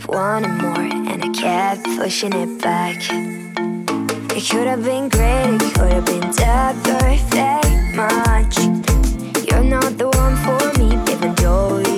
kept wanting more, and I kept pushing it back. It could have been great, it could have been the perfect match. You're not the one for me, even though.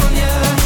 Yeah.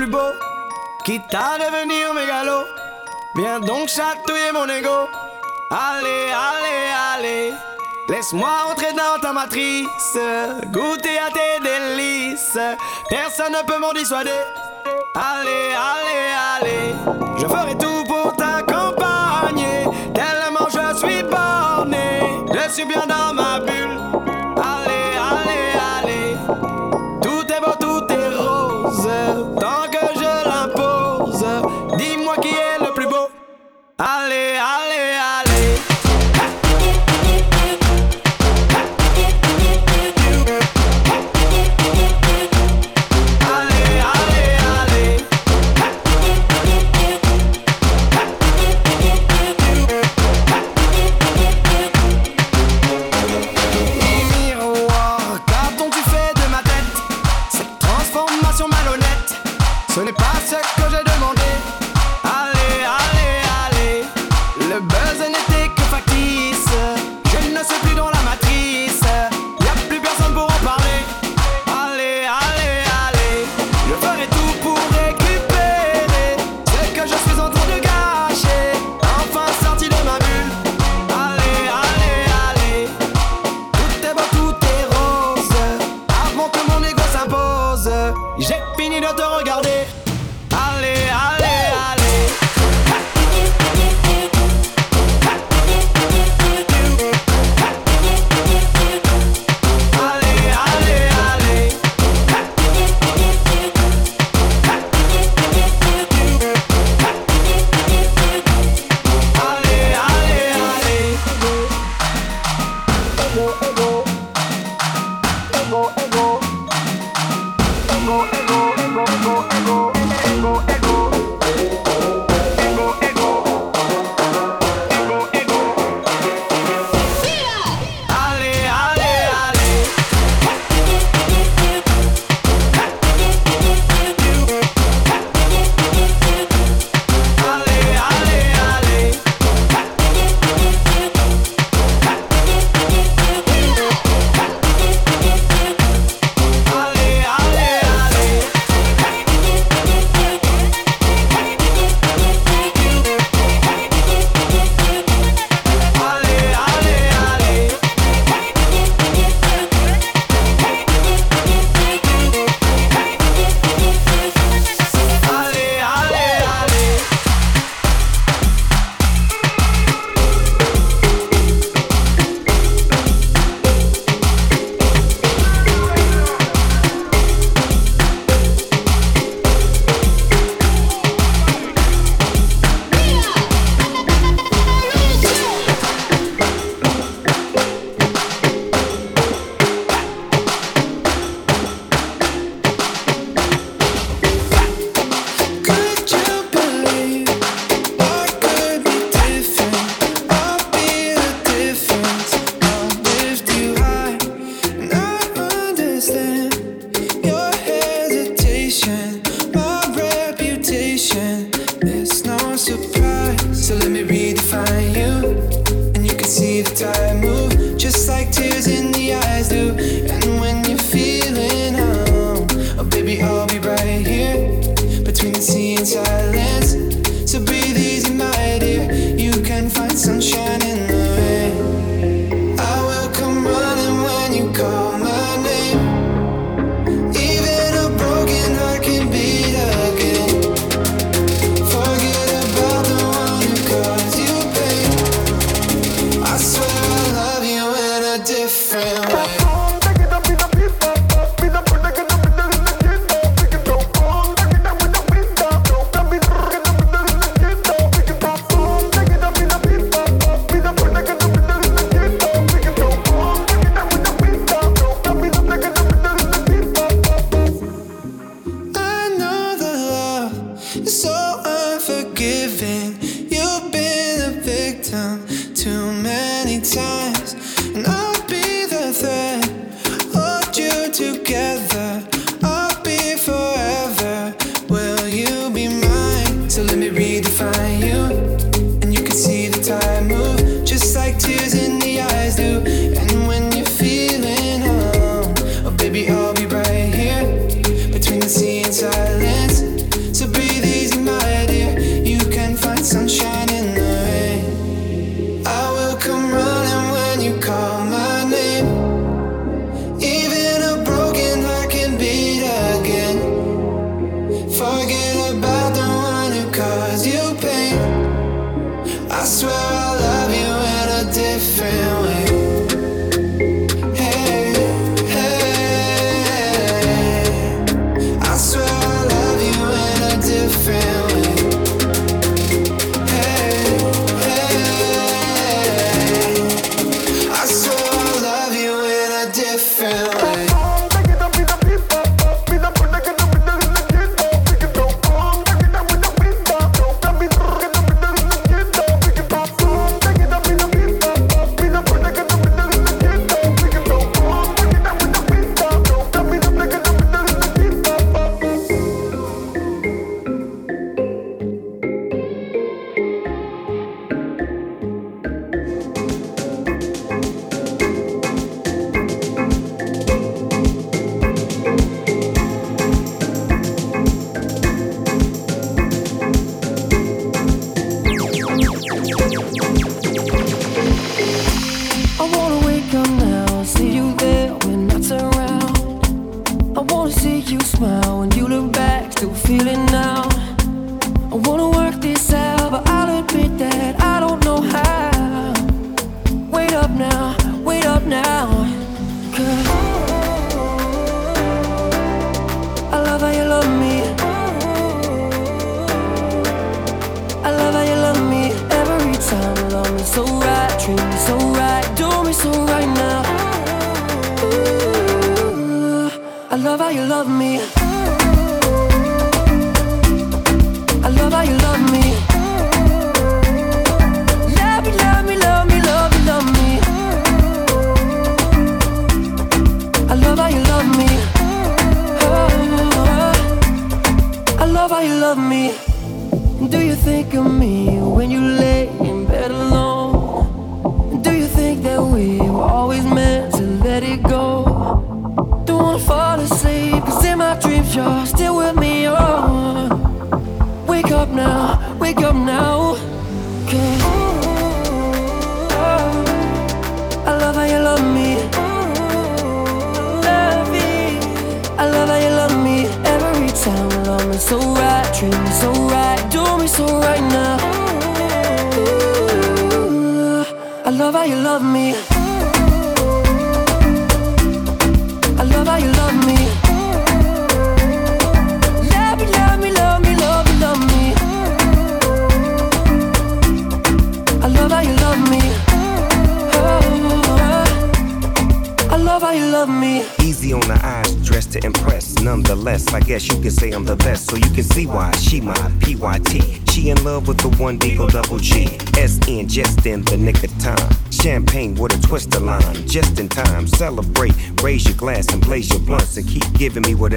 plus beau, quitte à devenir mégalo. Viens donc chatouiller mon ego. Allez, allez, allez. Laisse-moi entrer dans ta matrice, goûter à tes délices. Personne ne peut m'en dissuader. Allez, allez, allez. Je ferai tout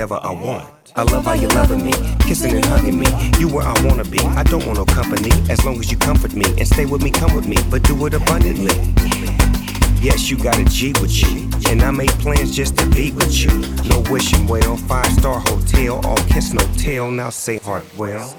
whatever I want. I love how you're loving me, kissing and hugging me. You where I wanna be. I don't want no company, as long as you comfort me and stay with me, come with me, but do it abundantly. Yes, you got a G with you, and I make plans just to be with you. No wishing well, five star hotel, all kiss no tell. Now say heart well.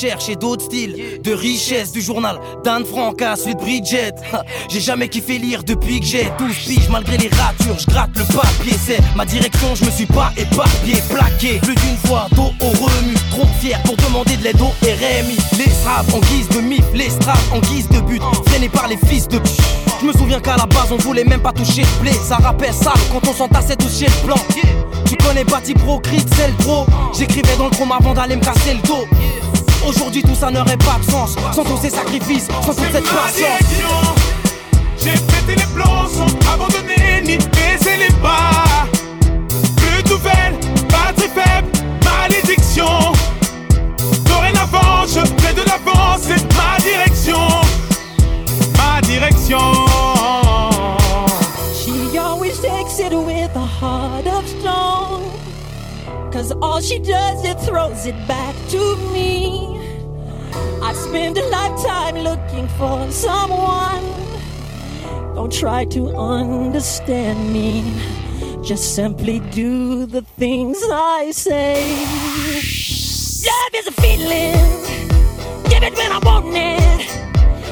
recherche et d'autres styles de richesse du journal d'Anne Frank à celui Bridget. J'ai jamais kiffé lire depuis que j'ai 12 piges. Malgré les ratures, je gratte le papier. C'est ma direction, je me suis pas éparpillé, plaqué. Plus d'une fois, dos au remue. Trop fier pour demander de l'aide au RMI. Les straps en guise de mif, les straps en guise de but. Traîné par les fils de Je me souviens qu'à la base, on voulait même pas toucher le blé. Ça rappelle ça quand on s'entassait toucher le plan. Tu connais pas Pro, Crit, c'est le pro. J'écrivais dans le chrome avant d'aller me casser le dos. Aujourd'hui tout ça n'aurait pas de sens. Sans tous ces sacrifices, sans toute cette patience. J'ai pété les plans sans abandonner ni baisser les pas Plus de nouvelles, pas très faible, malédiction. All she does is throws it back to me. I spend a lifetime looking for someone. Don't try to understand me. Just simply do the things I say. Love is a feeling. Give it when I want it.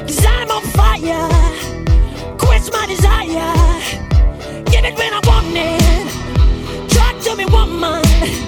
Cause I'm on fire. Quench my desire. Give it when I want it. Talk to me, woman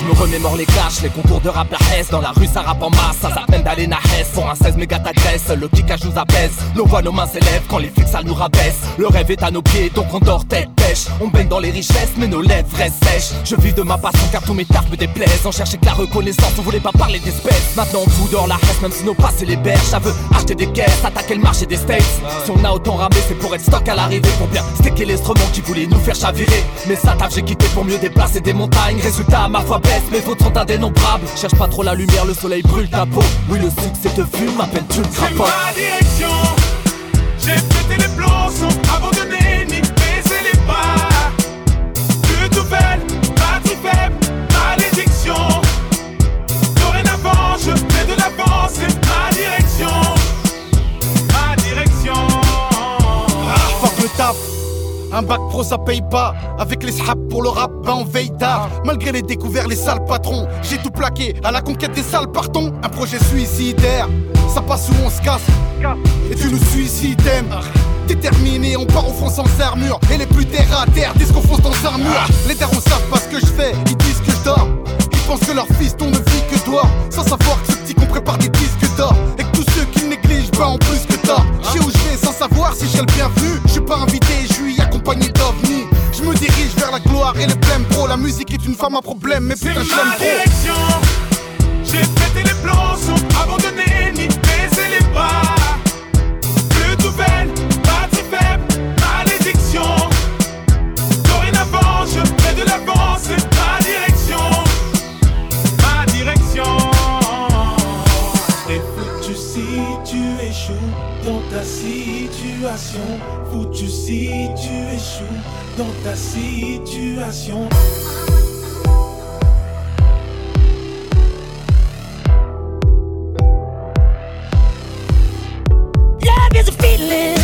Je me remémore les clashs, les concours de rap la Hesse Dans la rue ça rappe en masse, ça s'appelle d'aller na Hesse Pour un 16 méga t'agresse, le kickage nous apaise Nos voix, nos mains s'élèvent quand les flics ça nous rabaisse. Le rêve est à nos pieds donc on dort tête pêche. On baigne dans les richesses mais nos lèvres restent sèches. Je vis de ma passion car tous mes tarpes me déplaisent. On cherchait que la reconnaissance, on voulait pas parler d'espèces. Maintenant on fout dehors la Hesse même si nos pas c'est les berges. Ça veut acheter des caisses, attaquer le marché des States. Si on a autant ramé c'est pour être stock à l'arrivée Pour bien sticker l'estrement qui voulait nous faire chavirer. Mais ça taf j'ai quitté pour mieux déplacer des montagnes. Résultat ma foi baisse, mes fautes sont indénombrables. Cherche pas trop la lumière, le soleil brûle ta peau. Oui, le succès te fume, m'appelle-tu le C'est crapaud ma direction. J'ai pété les plombs sans abandonner ni baisser les bras. Plus nouvelle, partie faible, malédiction. Dorénavant, je fais de l'avant, c'est ma direction. Ma direction. Ah, fuck le taf. Un bac pro ça paye pas. Avec les sraps pour le rap ben on veille tard. Malgré les découverts les sales patrons J'ai tout plaqué. À la conquête des salles partons. Un projet suicidaire. Ça passe ou on se casse. Et tu nous suicides Déterminé on part au front sans armure. Et les plus terre à terre disent qu'on fonce dans un mur. Les darons savent pas ce que je fais Ils disent que je dors. Ils pensent que leur fiston ne vit que dehors Sans savoir que ce petit qu'on prépare des disques d'or. Et que tous ceux qui négligent pas en plus que tort. Je sais où je vais sans savoir si j'ai le bienvenu Je suis pas invité, Je me dirige vers la gloire et les blèmes pro La musique est une femme à problème mais putain je l'aime trop dans ta situation. Love is a feeling,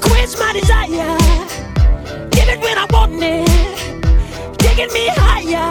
quench my desire. Give it when I want it, taking me higher.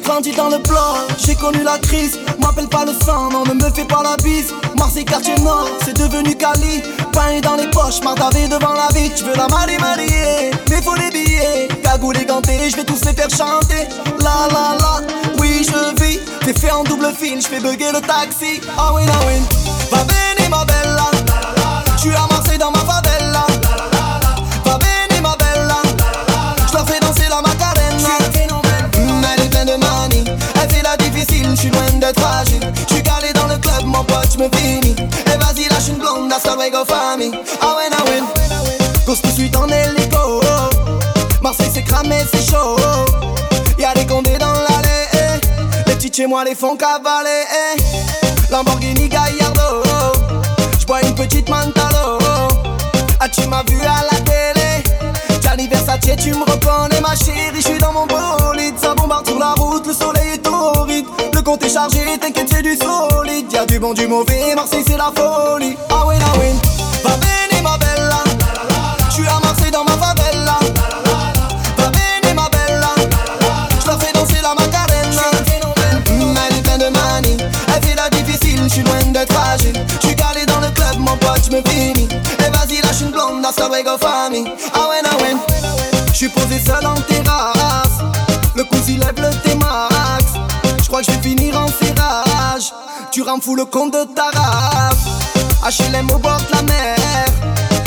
Grandi dans le bloc, j'ai connu la crise. M'appelle pas le sang, non, ne me fais pas la bise. Marseille, quartier nord, c'est devenu Cali. Pain dans les poches, martavé devant la vie. Tu veux la marier, marier, mais faut les billets. Cagoule et je vais tous les faire chanter. La la la, oui, je vis. T'es fait en double film, je fais bugger le taxi. Ah oui, ah oui. Va bene, ma bella. Marseille dans ma je suis loin d'être fragile. Je suis calé dans le club, mon pote, je me finis. Et vas-y, lâche une blonde, hasta luego, famille. Ah ouais, ah ouais. Cause tout de suite en hélico. Marseille, c'est cramé, c'est chaud. Y'a des condés dans l'allée. eh. Les petits chez moi les font cavaler. eh. Lamborghini Gallardo. J'bois une petite Mantalo. Ah, tu m'as vu à la télé. Gianni Versace, tu me reconnais, ma chérie. Je suis dans mon bolide. Chargé, t'inquiète, c'est du solide. Y'a du bon, du mauvais. Marseille, c'est la folie. Ah oui, ah oui. Va bene, ma bella. Je suis à Marseille dans ma favela. Va bene, ma bella. Leur fais danser la macarena. Mm, Elle est pleine de manie. Elle fait la difficile, je suis loin d'être fragile. Je suis calé dans le club, mon pote, je me finis. Et vas-y, lâche une blonde, hasta luego, famille. Ah ouais, ah ouais. Je suis posé seul en terrasse. Que je vais finir en serrage. Tu rends fou le compte de ta race. HLM au bord de la mer.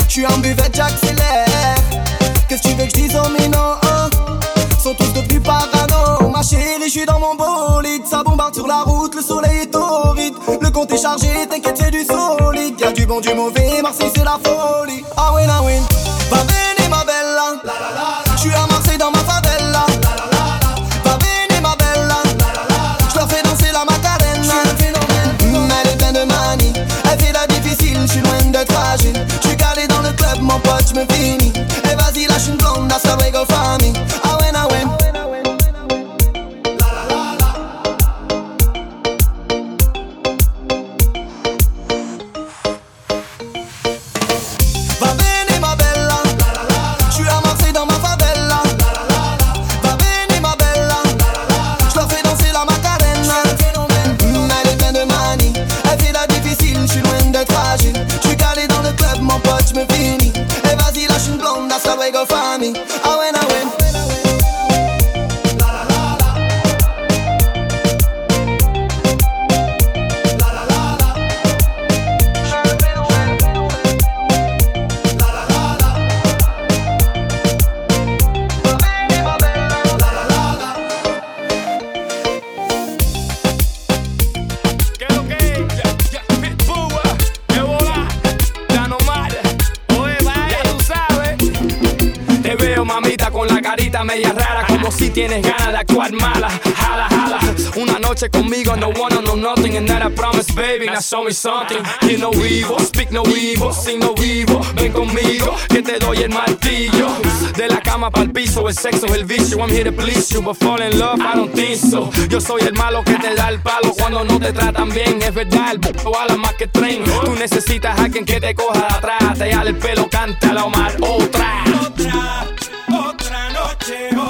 Je en buvette, j'accélère. Qu'est-ce que tu veux que je dise aux minots Sont tous devenus parano. Ma chérie, je suis dans mon bolide. Ça bombarde sur la route, le soleil est torride. Le compte est chargé, t'inquiète, c'est du solide. Y'a du bon, du mauvais, Marseille, c'est la folie. Ah oui, ah oui. Carita media rara, como si tienes ganas de actuar mala. Jala, jala. Una noche conmigo, no wanna know nothing, and that I promise, baby. Now show me something. You no evil, speak no evil, sing no evil. Ven conmigo, que te doy el martillo. De la cama para el piso, el sexo es el vicio. I'm here to please you, but fall in love, I don't think so. Yo soy el malo que te da el palo cuando no te tratan bien. Es verdad, el b***o a la más que tren. Tú necesitas a alguien que te coja de atrás, te jale el pelo, canta la Omar. Otra. Otra, Oh.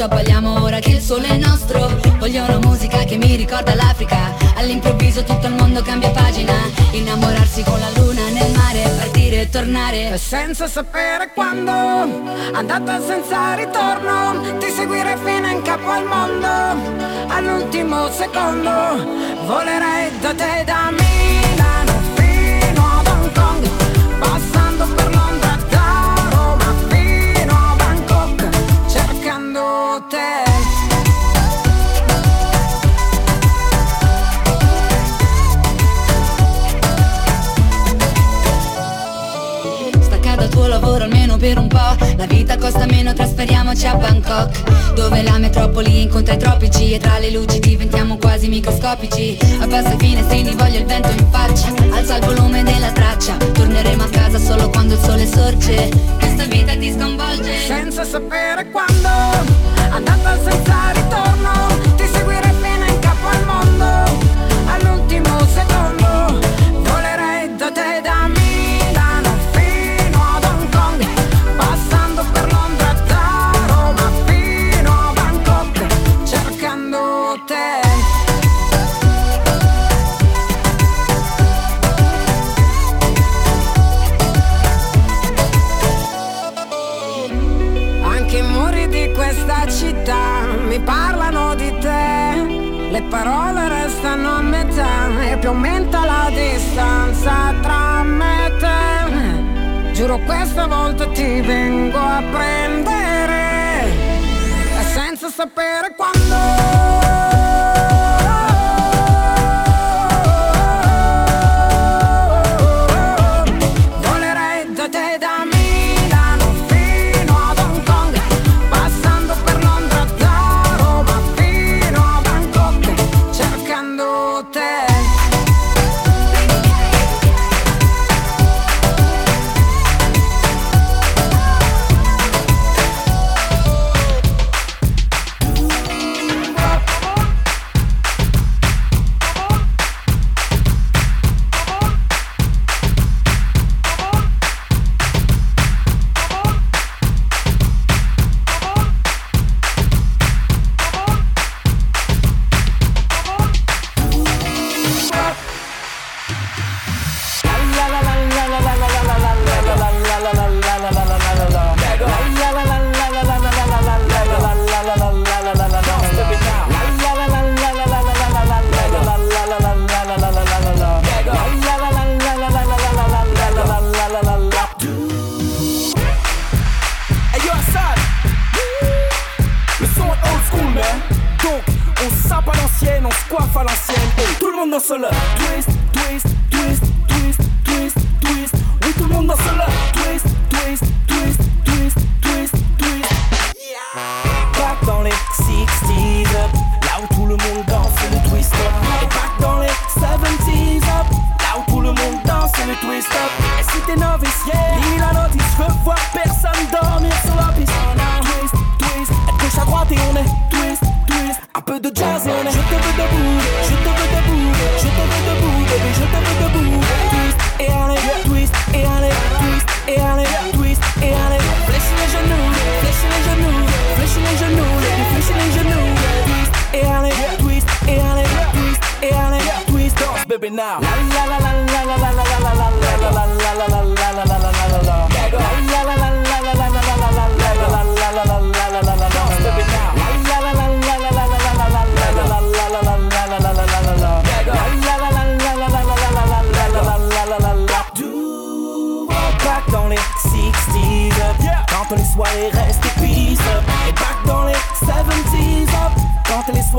ci abbagliamo ora che il sole è nostro. Voglio una musica che mi ricorda l'Africa. All'improvviso tutto il mondo cambia pagina. Innamorarsi con la luna nel mare Partire e tornare. Senza sapere quando Andata senza ritorno Ti seguire fino in capo al mondo. All'ultimo secondo Volerei da te e da me. La vita costa meno, trasferiamoci a Bangkok Dove la metropoli incontra i tropici E tra le luci diventiamo quasi microscopici. Abbasso i finestrini, voglio il vento in faccia Alza il volume della traccia Torneremo a casa solo quando il sole sorge. Questa vita ti sconvolge. Senza sapere quando Andata senza ritorno Ti seguirei fino in capo al mondo All'ultimo secondo Volerei da te da me disappear.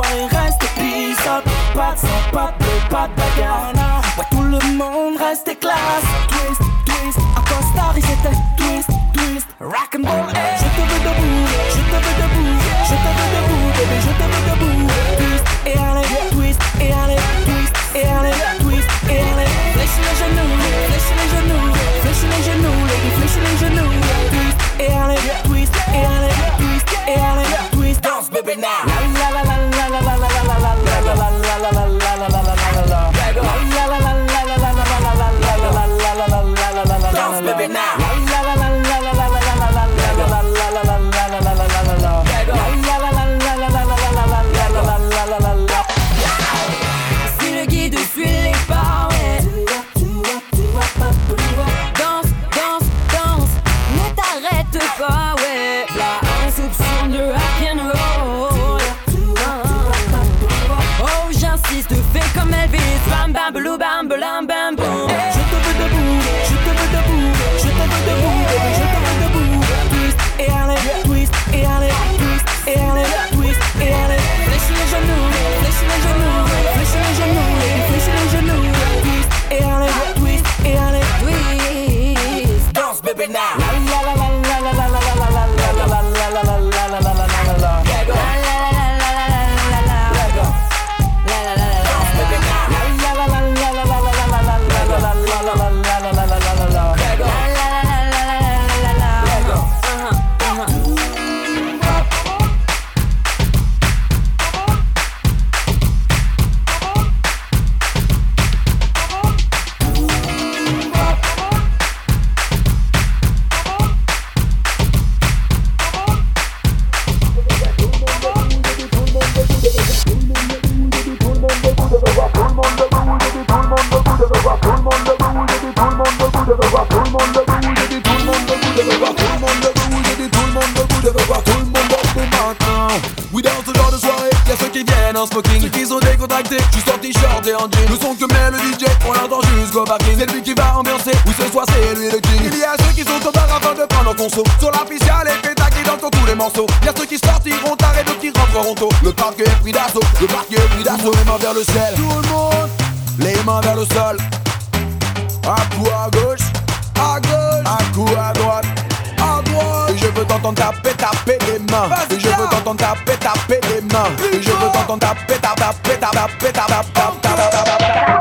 Restent peace up. Pas de sang, pas de pas de bagarre Ouais tout le monde restait classe Twist, twist, à Costa Rica twist, twist. Rock and roll, hey. Je te veux debout, parking. C'est lui qui va ambiancer, oui, ce soir c'est lui le king. Il y a ceux qui sont au bar afin de prendre en conso. Sur la piste, y'a les pétacs qui dansent tous les morceaux. Y'a ceux qui sortiront tard et d'autres qui rentreront tôt. Le parc est pris d'assaut, le parc est pris d'assaut. Les mains vers le ciel, tout le monde, les mains vers le sol. Un coup à gauche, à gauche, un coup à droite, à droite. Et je veux t'entendre taper, taper les mains. Et je veux t'entendre taper, taper les mains. Et je veux t'entendre taper, taper, taper, taper, taper, taper, taper, taper. Et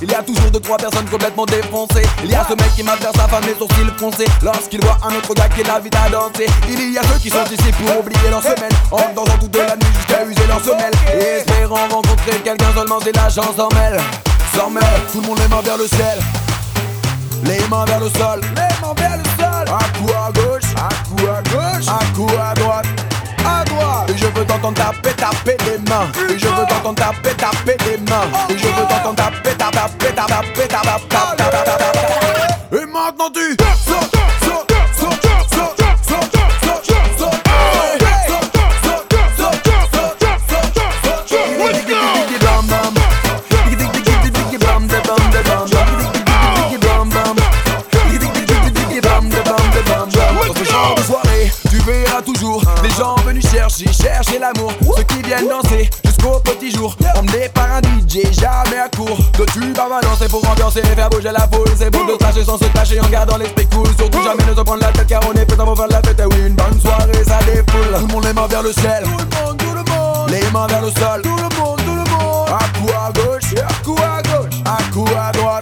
il y a toujours deux trois personnes complètement défoncées. Il y a ce mec qui m'adverse sa femme les sourcils froncés lorsqu'il voit un autre gars qui l'invite à danser. Il y a ceux qui sont ici pour oublier leur semaine en dansant toute la nuit jusqu'à user leur semelle et espérant rencontrer quelqu'un seulement si la chance s'en mêle. S'en mêle, tout le monde les mains vers le ciel. Les mains vers le sol, les mains vers le sol. Un coup à gauche, un coup à gauche, un coup à droite, veux t'entendre taper, taper les mains. Je veux t'entendre taper, taper les mains. Je veux t'entendre taper, taper, taper, taper, taper, taper, taper, taper, taper. Et maintenant tu sautes, sautes, Ceux qui viennent danser jusqu'au petit jour, emmenés par un DJ jamais à court. De tubes à balancer pour ambiancer et faire bouger la foule. C'est bon de tâcher sans se tâcher en gardant l'esprit cool. Surtout jamais ne se prendre la tête car on est pesant pour faire la fête. Et oui, une bonne soirée ça défoule. Tout le monde les mains vers le ciel. Tout le monde, tout le monde. Les mains vers le sol. Tout le monde, tout le monde. À coup à gauche, à coup à gauche, à coup à droite?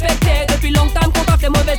respected Depuis longtemps qu'on va te mauvais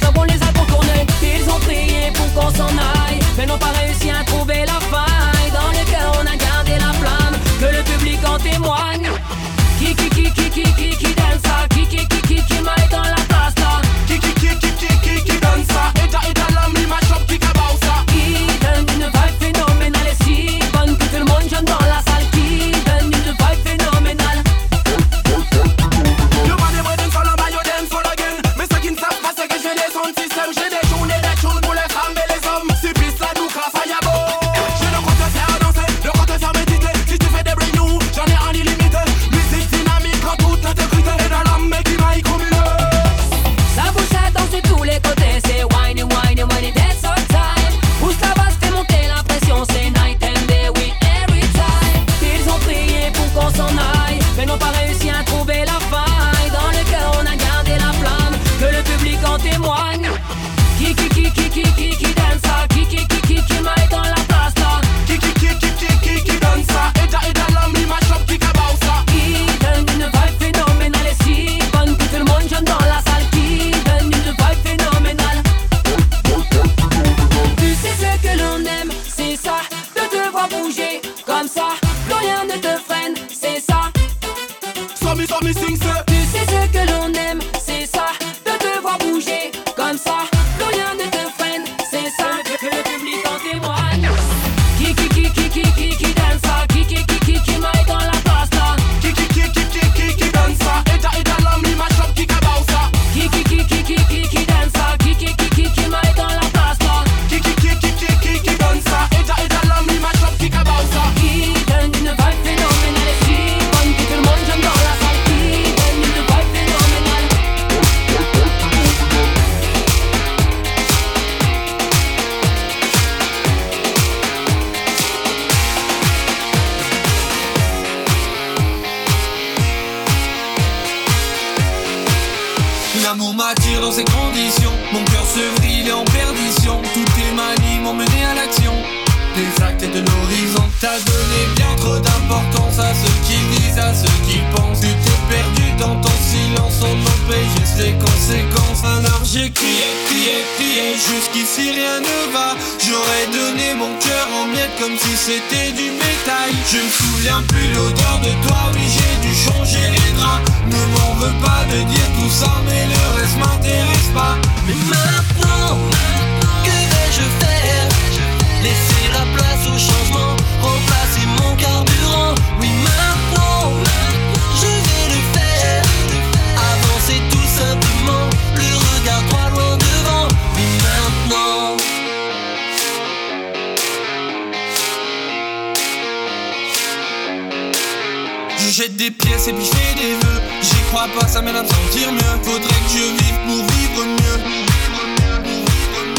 jette des pièces et puis fais des vœux. J'y crois pas, ça m'aide à me sentir mieux. Faudrait que je vive pour vivre mieux.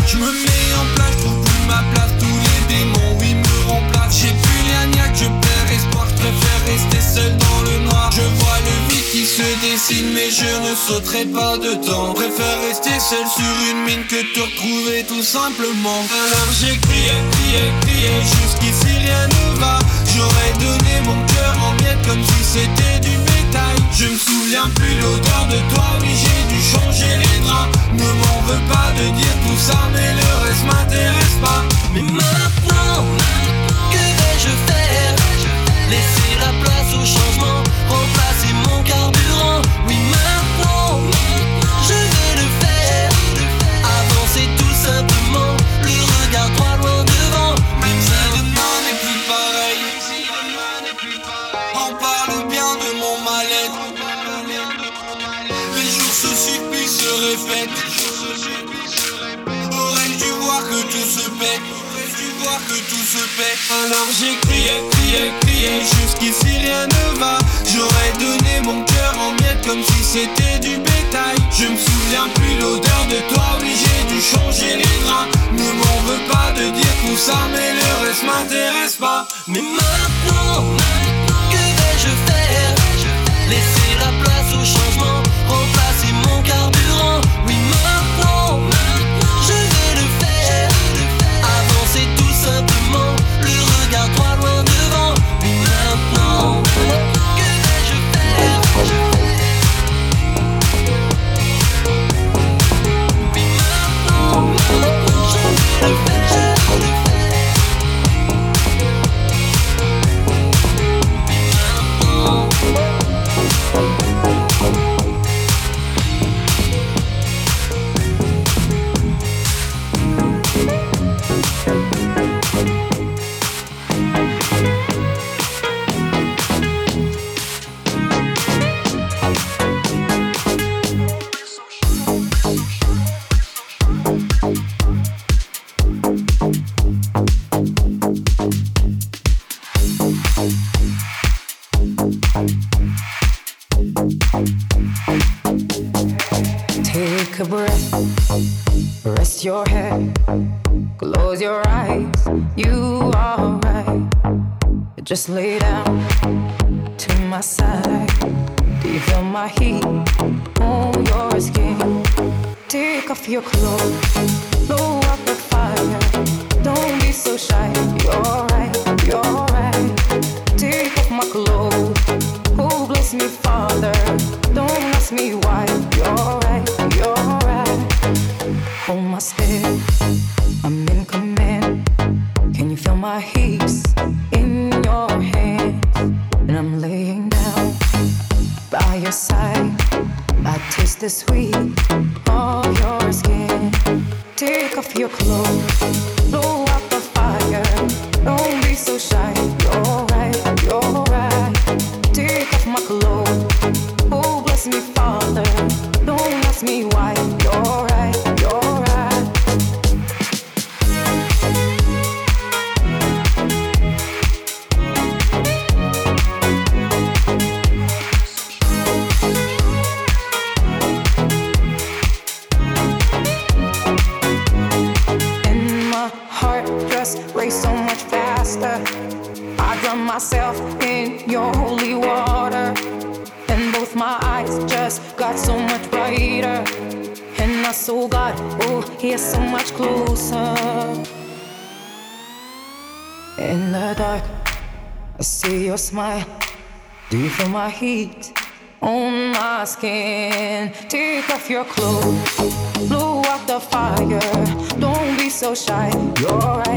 Je me mets en place, je trouve ma place. Tous les démons, oui, me remplacent. J'ai plus les agnacs, je perds espoir. Je préfère rester seul dans le noir. Je vois le vide qui se dessine, mais je ne sauterai pas dedans. Préfère rester seul sur une mine que te retrouver tout simplement. Alors j'ai crié, crié, crié, jusqu'ici rien ne va. J'aurais donné mon cœur en miettes comme si c'était du bétail. Je me souviens plus l'odeur de toi, oui j'ai dû changer les draps. Ne m'en veux pas de dire tout ça, mais le reste m'intéresse pas. Mais maintenant, que vais-je faire? Laisser la place au changement, que tout se Alors j'ai crié, crié, crié Jusqu'ici rien ne va. J'aurais donné mon cœur en miettes Comme si c'était du bétail. Je me souviens plus l'odeur de toi Oui j'ai dû changer les draps. Ne m'en veux pas de dire tout ça Mais le reste m'intéresse pas. Mais maintenant, que vais-je faire? Laisser Just lay down feel my heat on my skin? Take off your clothes, blow out the fire. Don't be so shy. You're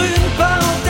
une parenthèse.